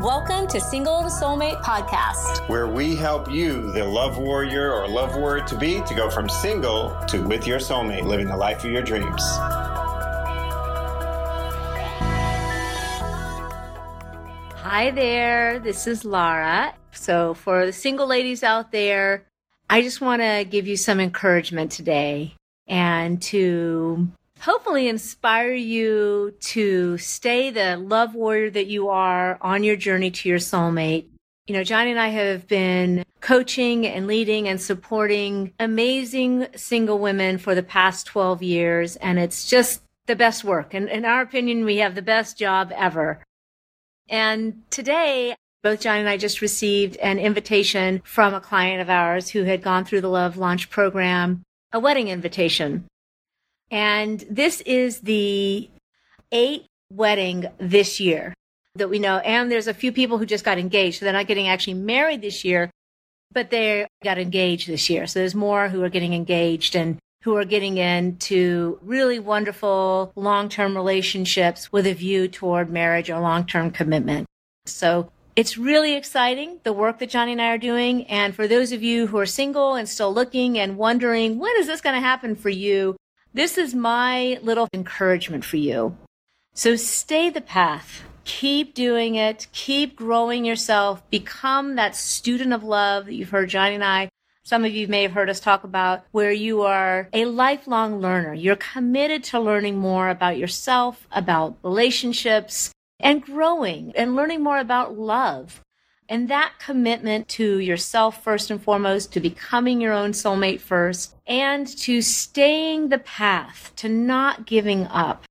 and welcome to Single to Soulmate podcast, where we help you, the love warrior or love warrior to be, to go from single to with your soulmate, living the life of your dreams. Hi there, this is Lara. So, for the single ladies out there, I just want to give you some encouragement today and to hopefully inspire you to stay the love warrior that you are on your journey to your soulmate. You know, Johnny and I have been coaching and leading and supporting amazing single women for the past 12 years, and it's just the best work. And in our opinion, we have the best job ever. And today, both Johnny and I just received an invitation from a client of ours who had gone through the Love Launch program, a wedding invitation. And this is the eighth wedding this year that we know. And there's a few people who just got engaged. So they're not getting actually married this year, but they got engaged this year. So there's more who are getting engaged and who are getting into really wonderful long-term relationships with a view toward marriage or long-term commitment. So it's really exciting, the work that Johnny and I are doing. And for those of you who are single and still looking and wondering, when is this going to happen for you? This is my little encouragement for you. So stay the path. Keep doing it. Keep growing yourself. Become that student of love that you've heard Johnny and I, some of you may have heard us talk about, where you are a lifelong learner. You're committed to learning more about yourself, about relationships, and growing and learning more about love. And that commitment to yourself first and foremost, to becoming your own soulmate first, and to staying the path, to not giving up.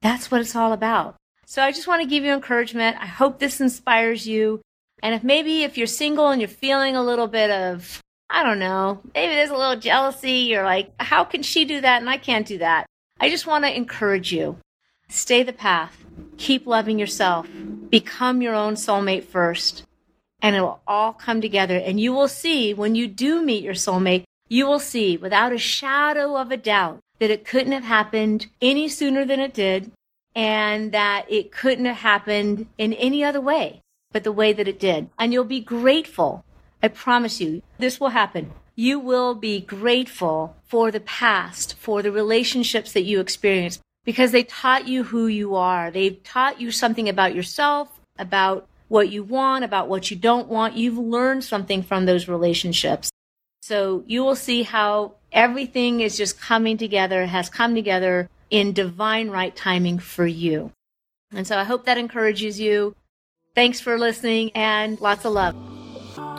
That's what it's all about. So I just want to give you encouragement. I hope this inspires you. And if maybe if you're single and you're feeling a little bit of, I don't know, maybe there's a little jealousy, you're like, how can she do that and I can't do that? I just want to encourage you. Stay the path. Keep loving yourself. Become your own soulmate first. And it will all come together. And you will see when you do meet your soulmate, you will see without a shadow of a doubt that it couldn't have happened any sooner than it did and that it couldn't have happened in any other way but the way that it did. And you'll be grateful. I promise you, this will happen. You will be grateful for the past, for the relationships that you experienced, because they taught you who you are. They've taught you something about yourself, about what you want, about what you don't want. You've learned something from those relationships. So you will see how everything is just coming together, has come together in divine right timing for you. And so I hope that encourages you. Thanks for listening and lots of love.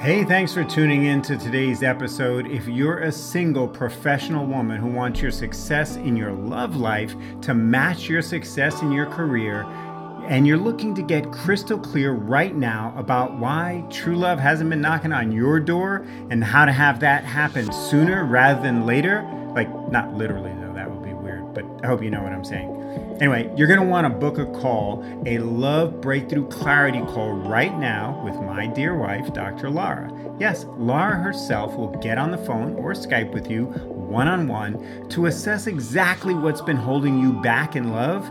Hey, thanks for tuning in to today's episode. If you're a single professional woman who wants your success in your love life to match your success in your career, and you're looking to get crystal clear right now about why true love hasn't been knocking on your door and how to have that happen sooner rather than later, like not literally though, that would be weird, but I hope you know what I'm saying. Anyway, you're going to want to book a call, a love breakthrough clarity call right now with my dear wife, Dr. Lara. Yes, Lara herself will get on the phone or Skype with you one on one to assess exactly what's been holding you back in love,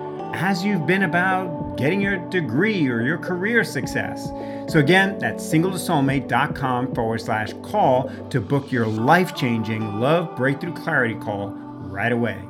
as you've been about getting your degree or your career success. So, again, that's singletosoulmate.com forward slash call to book your life changing love breakthrough clarity call right away.